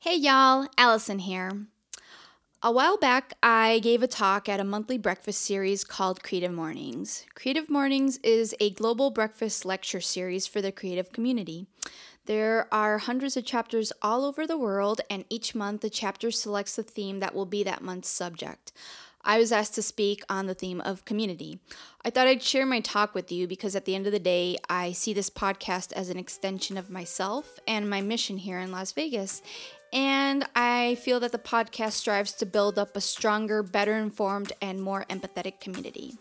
Hey y'all, Allison here. A while back, I gave a talk at a monthly breakfast series called Creative Mornings. Creative Mornings is a global breakfast lecture series for the creative community. There are hundreds of chapters all over the world, and each month the chapter selects the theme that will be that month's subject. I was asked to speak on the theme of community. I thought I'd share my talk with you because at the end of the day, I see this podcast as an extension of myself and my mission here in Las Vegas. And I feel that the podcast strives to build up a stronger, better informed, and more empathetic community.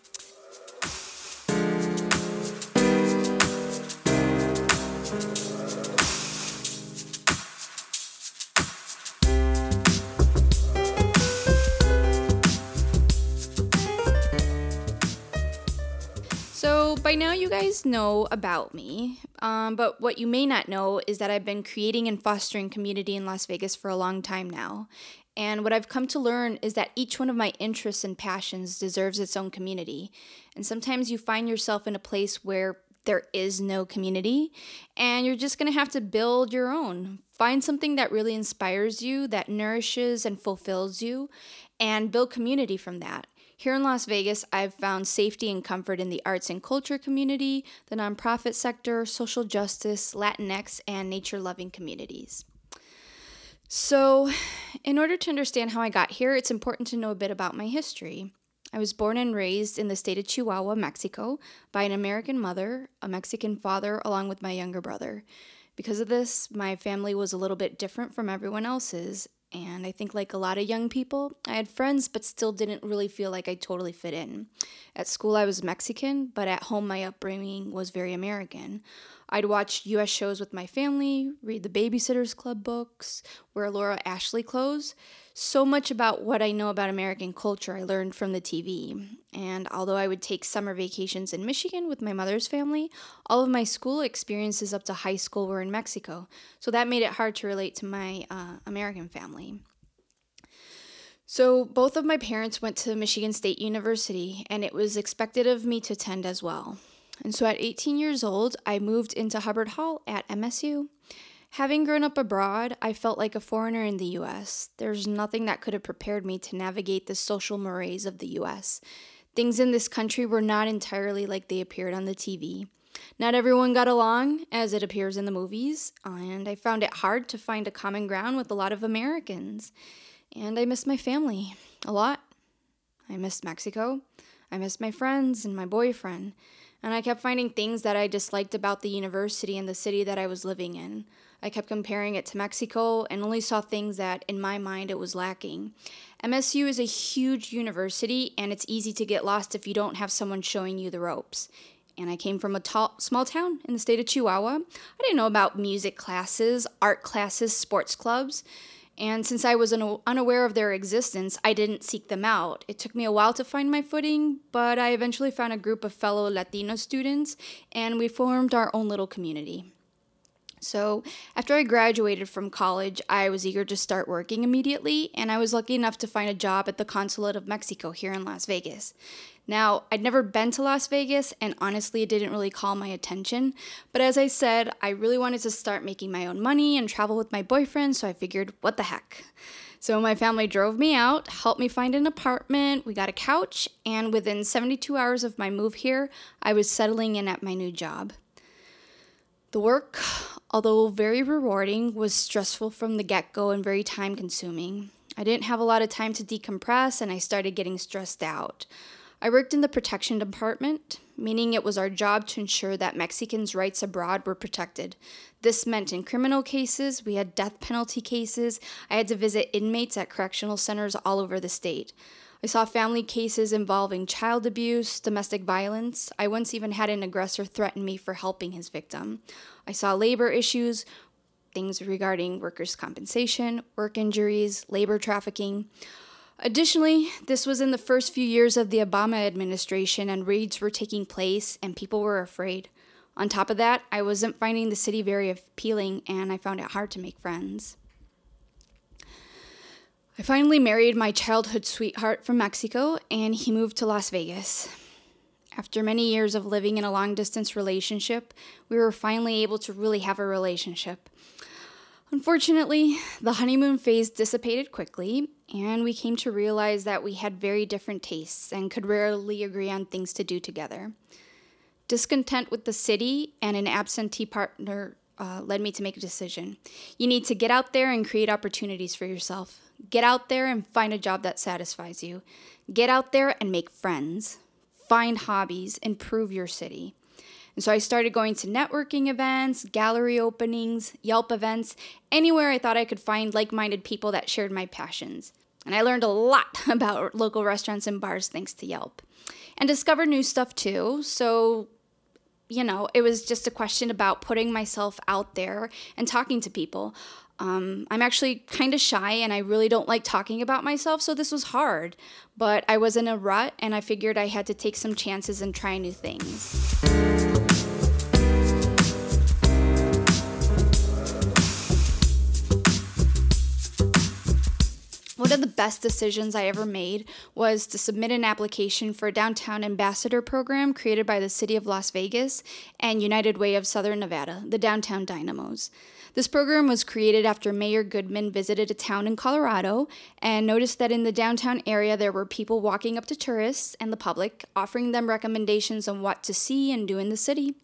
By now, you guys know about me, um, but what you may not know is that I've been creating and fostering community in Las Vegas for a long time now. And what I've come to learn is that each one of my interests and passions deserves its own community. And sometimes you find yourself in a place where there is no community, and you're just gonna have to build your own. Find something that really inspires you, that nourishes and fulfills you, and build community from that. Here in Las Vegas, I've found safety and comfort in the arts and culture community, the nonprofit sector, social justice, Latinx, and nature loving communities. So, in order to understand how I got here, it's important to know a bit about my history. I was born and raised in the state of Chihuahua, Mexico, by an American mother, a Mexican father, along with my younger brother. Because of this, my family was a little bit different from everyone else's, and I think, like a lot of young people, I had friends but still didn't really feel like I totally fit in. At school, I was Mexican, but at home, my upbringing was very American. I'd watch US shows with my family, read the Babysitter's Club books, wear Laura Ashley clothes. So much about what I know about American culture I learned from the TV. And although I would take summer vacations in Michigan with my mother's family, all of my school experiences up to high school were in Mexico. So that made it hard to relate to my uh, American family. So, both of my parents went to Michigan State University, and it was expected of me to attend as well. And so, at 18 years old, I moved into Hubbard Hall at MSU. Having grown up abroad, I felt like a foreigner in the US. There's nothing that could have prepared me to navigate the social mores of the US. Things in this country were not entirely like they appeared on the TV. Not everyone got along, as it appears in the movies, and I found it hard to find a common ground with a lot of Americans. And I missed my family a lot. I missed Mexico. I missed my friends and my boyfriend. And I kept finding things that I disliked about the university and the city that I was living in. I kept comparing it to Mexico and only saw things that, in my mind, it was lacking. MSU is a huge university, and it's easy to get lost if you don't have someone showing you the ropes. And I came from a tall, small town in the state of Chihuahua. I didn't know about music classes, art classes, sports clubs. And since I was unaware of their existence, I didn't seek them out. It took me a while to find my footing, but I eventually found a group of fellow Latino students, and we formed our own little community. So, after I graduated from college, I was eager to start working immediately, and I was lucky enough to find a job at the Consulate of Mexico here in Las Vegas. Now, I'd never been to Las Vegas, and honestly, it didn't really call my attention. But as I said, I really wanted to start making my own money and travel with my boyfriend, so I figured, what the heck? So my family drove me out, helped me find an apartment, we got a couch, and within 72 hours of my move here, I was settling in at my new job. The work, although very rewarding, was stressful from the get go and very time consuming. I didn't have a lot of time to decompress, and I started getting stressed out. I worked in the protection department, meaning it was our job to ensure that Mexicans' rights abroad were protected. This meant in criminal cases, we had death penalty cases, I had to visit inmates at correctional centers all over the state. I saw family cases involving child abuse, domestic violence. I once even had an aggressor threaten me for helping his victim. I saw labor issues, things regarding workers' compensation, work injuries, labor trafficking. Additionally, this was in the first few years of the Obama administration, and raids were taking place, and people were afraid. On top of that, I wasn't finding the city very appealing, and I found it hard to make friends. I finally married my childhood sweetheart from Mexico, and he moved to Las Vegas. After many years of living in a long distance relationship, we were finally able to really have a relationship. Unfortunately, the honeymoon phase dissipated quickly, and we came to realize that we had very different tastes and could rarely agree on things to do together. Discontent with the city and an absentee partner uh, led me to make a decision. You need to get out there and create opportunities for yourself. Get out there and find a job that satisfies you. Get out there and make friends. Find hobbies, improve your city. And so I started going to networking events, gallery openings, Yelp events, anywhere I thought I could find like minded people that shared my passions. And I learned a lot about local restaurants and bars thanks to Yelp. And discovered new stuff too. So, you know, it was just a question about putting myself out there and talking to people. Um, I'm actually kind of shy and I really don't like talking about myself, so this was hard. But I was in a rut and I figured I had to take some chances and try new things. One of the best decisions I ever made was to submit an application for a downtown ambassador program created by the City of Las Vegas and United Way of Southern Nevada, the Downtown Dynamos. This program was created after Mayor Goodman visited a town in Colorado and noticed that in the downtown area there were people walking up to tourists and the public, offering them recommendations on what to see and do in the city.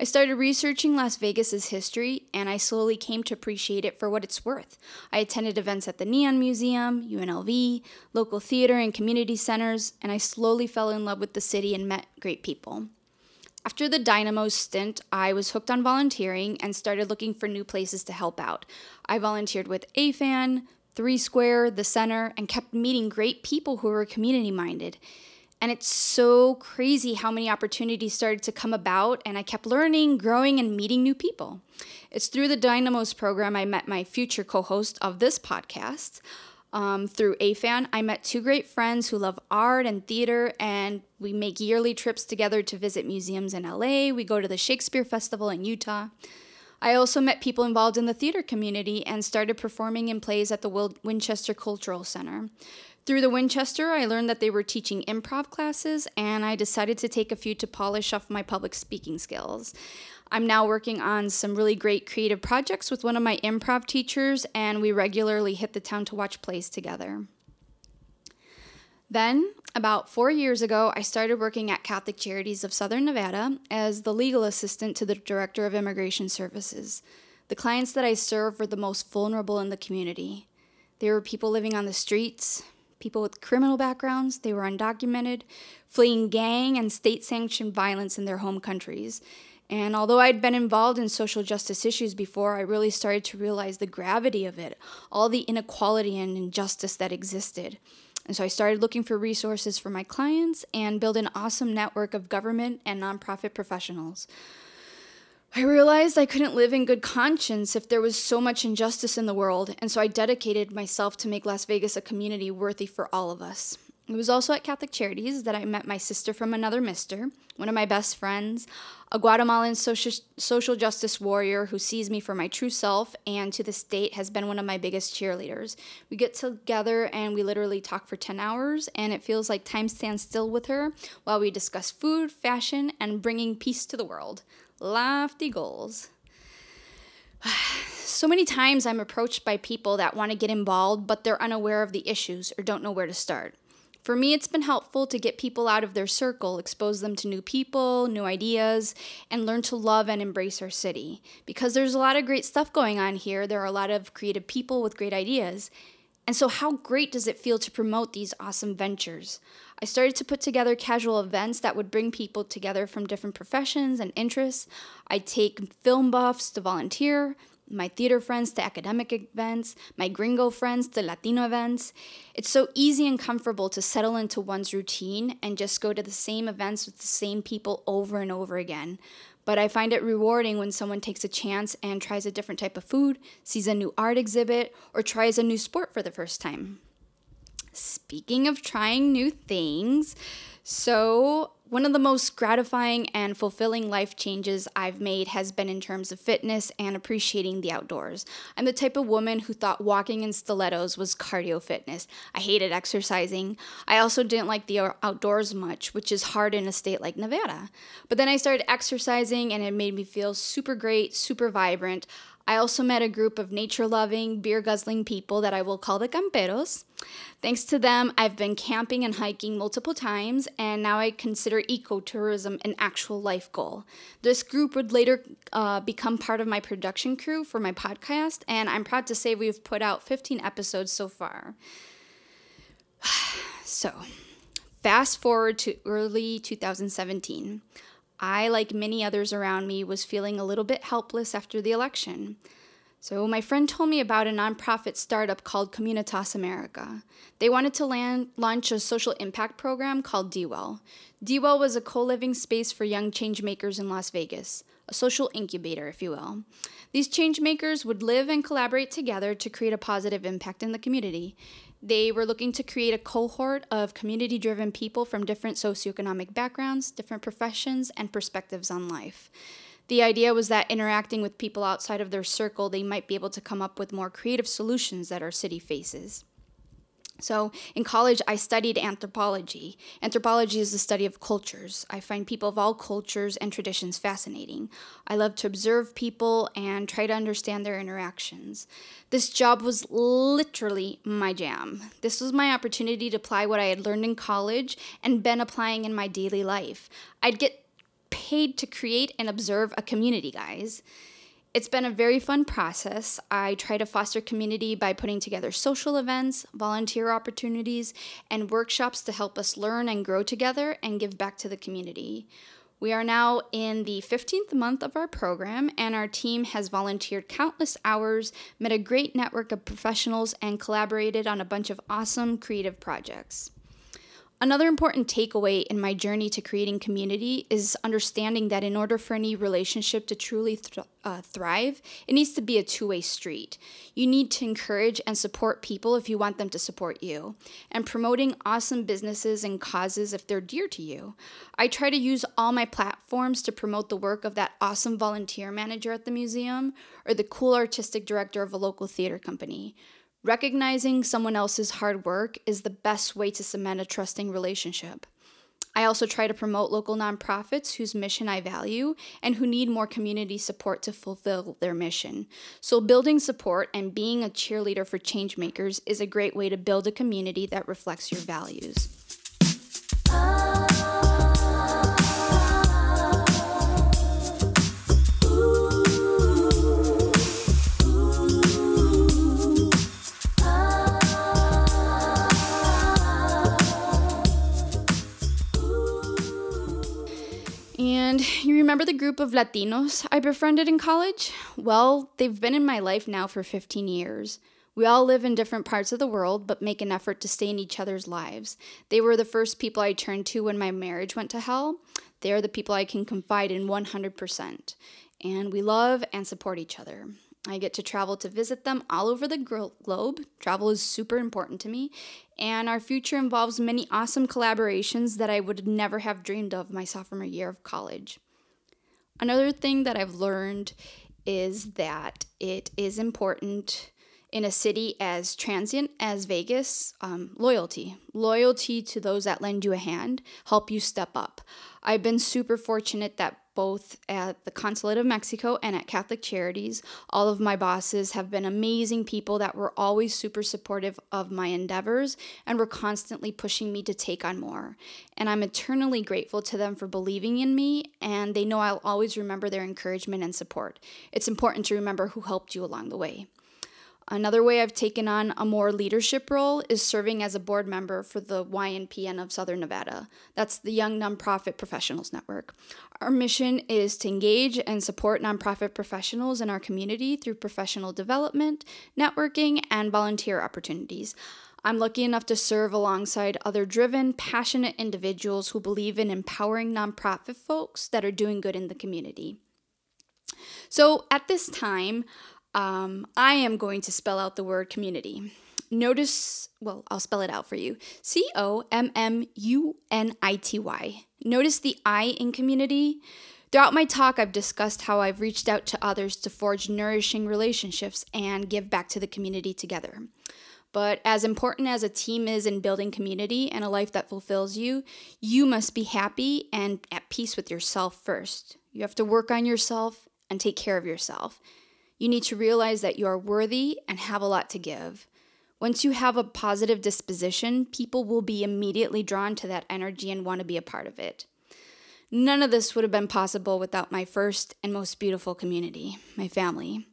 I started researching Las Vegas's history and I slowly came to appreciate it for what it's worth. I attended events at the Neon Museum, UNLV, local theater and community centers, and I slowly fell in love with the city and met great people. After the Dynamo stint, I was hooked on volunteering and started looking for new places to help out. I volunteered with AFAN, Three Square, the Center, and kept meeting great people who were community minded. And it's so crazy how many opportunities started to come about, and I kept learning, growing, and meeting new people. It's through the Dynamos program I met my future co host of this podcast. Um, through AFAN, I met two great friends who love art and theater, and we make yearly trips together to visit museums in LA. We go to the Shakespeare Festival in Utah. I also met people involved in the theater community and started performing in plays at the Winchester Cultural Center. Through the Winchester, I learned that they were teaching improv classes, and I decided to take a few to polish off my public speaking skills. I'm now working on some really great creative projects with one of my improv teachers, and we regularly hit the town to watch plays together. Then, about four years ago, I started working at Catholic Charities of Southern Nevada as the legal assistant to the Director of Immigration Services. The clients that I serve were the most vulnerable in the community. They were people living on the streets, people with criminal backgrounds, they were undocumented, fleeing gang and state sanctioned violence in their home countries. And although I'd been involved in social justice issues before, I really started to realize the gravity of it, all the inequality and injustice that existed. And so I started looking for resources for my clients and build an awesome network of government and nonprofit professionals. I realized I couldn't live in good conscience if there was so much injustice in the world, and so I dedicated myself to make Las Vegas a community worthy for all of us. It was also at Catholic Charities that I met my sister from another mister, one of my best friends, a Guatemalan social, social justice warrior who sees me for my true self and to this date has been one of my biggest cheerleaders. We get together and we literally talk for 10 hours, and it feels like time stands still with her while we discuss food, fashion, and bringing peace to the world. Lofty goals. So many times I'm approached by people that want to get involved, but they're unaware of the issues or don't know where to start. For me, it's been helpful to get people out of their circle, expose them to new people, new ideas, and learn to love and embrace our city. Because there's a lot of great stuff going on here, there are a lot of creative people with great ideas. And so, how great does it feel to promote these awesome ventures? I started to put together casual events that would bring people together from different professions and interests. I'd take film buffs to volunteer, my theater friends to academic events, my gringo friends to Latino events. It's so easy and comfortable to settle into one's routine and just go to the same events with the same people over and over again. But I find it rewarding when someone takes a chance and tries a different type of food, sees a new art exhibit, or tries a new sport for the first time. Speaking of trying new things, so one of the most gratifying and fulfilling life changes I've made has been in terms of fitness and appreciating the outdoors. I'm the type of woman who thought walking in stilettos was cardio fitness. I hated exercising. I also didn't like the outdoors much, which is hard in a state like Nevada. But then I started exercising and it made me feel super great, super vibrant. I also met a group of nature loving, beer guzzling people that I will call the camperos. Thanks to them, I've been camping and hiking multiple times, and now I consider ecotourism an actual life goal. This group would later uh, become part of my production crew for my podcast, and I'm proud to say we've put out 15 episodes so far. so, fast forward to early 2017. I, like many others around me, was feeling a little bit helpless after the election. So, my friend told me about a nonprofit startup called Communitas America. They wanted to land, launch a social impact program called DWell. DWell was a co living space for young changemakers in Las Vegas, a social incubator, if you will. These changemakers would live and collaborate together to create a positive impact in the community. They were looking to create a cohort of community driven people from different socioeconomic backgrounds, different professions, and perspectives on life. The idea was that interacting with people outside of their circle, they might be able to come up with more creative solutions that our city faces. So, in college, I studied anthropology. Anthropology is the study of cultures. I find people of all cultures and traditions fascinating. I love to observe people and try to understand their interactions. This job was literally my jam. This was my opportunity to apply what I had learned in college and been applying in my daily life. I'd get paid to create and observe a community, guys. It's been a very fun process. I try to foster community by putting together social events, volunteer opportunities, and workshops to help us learn and grow together and give back to the community. We are now in the 15th month of our program, and our team has volunteered countless hours, met a great network of professionals, and collaborated on a bunch of awesome creative projects. Another important takeaway in my journey to creating community is understanding that in order for any relationship to truly th- uh, thrive, it needs to be a two way street. You need to encourage and support people if you want them to support you, and promoting awesome businesses and causes if they're dear to you. I try to use all my platforms to promote the work of that awesome volunteer manager at the museum or the cool artistic director of a local theater company. Recognizing someone else's hard work is the best way to cement a trusting relationship. I also try to promote local nonprofits whose mission I value and who need more community support to fulfill their mission. So, building support and being a cheerleader for changemakers is a great way to build a community that reflects your values. Group of Latinos I befriended in college? Well, they've been in my life now for 15 years. We all live in different parts of the world, but make an effort to stay in each other's lives. They were the first people I turned to when my marriage went to hell. They are the people I can confide in 100%. And we love and support each other. I get to travel to visit them all over the globe. Travel is super important to me, and our future involves many awesome collaborations that I would never have dreamed of my sophomore year of college. Another thing that I've learned is that it is important in a city as transient as Vegas, um, loyalty. Loyalty to those that lend you a hand, help you step up. I've been super fortunate that both at the Consulate of Mexico and at Catholic Charities. All of my bosses have been amazing people that were always super supportive of my endeavors and were constantly pushing me to take on more. And I'm eternally grateful to them for believing in me, and they know I'll always remember their encouragement and support. It's important to remember who helped you along the way. Another way I've taken on a more leadership role is serving as a board member for the YNPN of Southern Nevada. That's the Young Nonprofit Professionals Network. Our mission is to engage and support nonprofit professionals in our community through professional development, networking, and volunteer opportunities. I'm lucky enough to serve alongside other driven, passionate individuals who believe in empowering nonprofit folks that are doing good in the community. So, at this time, um, I am going to spell out the word community. Notice, well, I'll spell it out for you C O M M U N I T Y. Notice the I in community. Throughout my talk, I've discussed how I've reached out to others to forge nourishing relationships and give back to the community together. But as important as a team is in building community and a life that fulfills you, you must be happy and at peace with yourself first. You have to work on yourself and take care of yourself. You need to realize that you are worthy and have a lot to give. Once you have a positive disposition, people will be immediately drawn to that energy and want to be a part of it. None of this would have been possible without my first and most beautiful community, my family.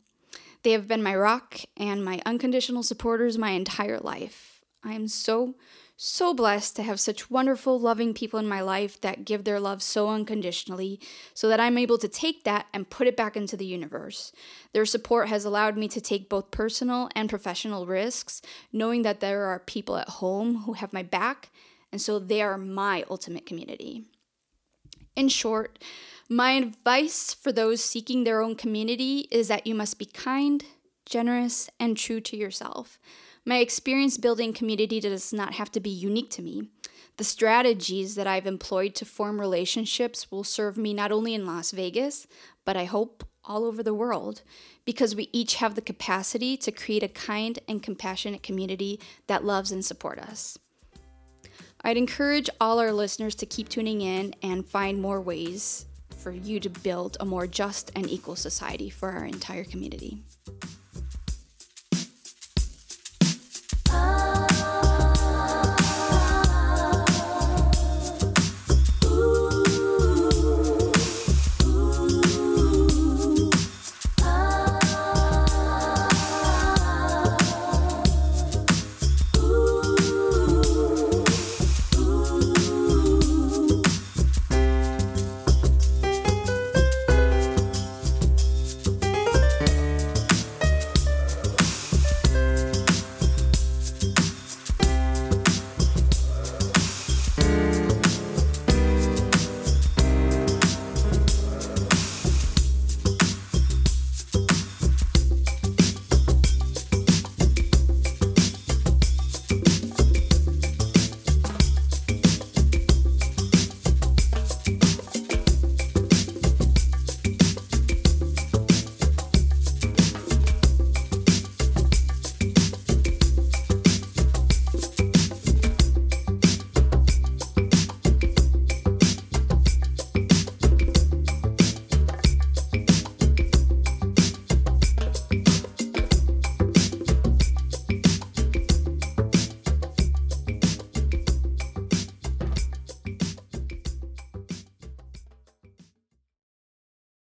They have been my rock and my unconditional supporters my entire life. I am so, so blessed to have such wonderful, loving people in my life that give their love so unconditionally so that I'm able to take that and put it back into the universe. Their support has allowed me to take both personal and professional risks, knowing that there are people at home who have my back, and so they are my ultimate community. In short, my advice for those seeking their own community is that you must be kind, generous, and true to yourself. My experience building community does not have to be unique to me. The strategies that I've employed to form relationships will serve me not only in Las Vegas, but I hope all over the world, because we each have the capacity to create a kind and compassionate community that loves and supports us. I'd encourage all our listeners to keep tuning in and find more ways for you to build a more just and equal society for our entire community.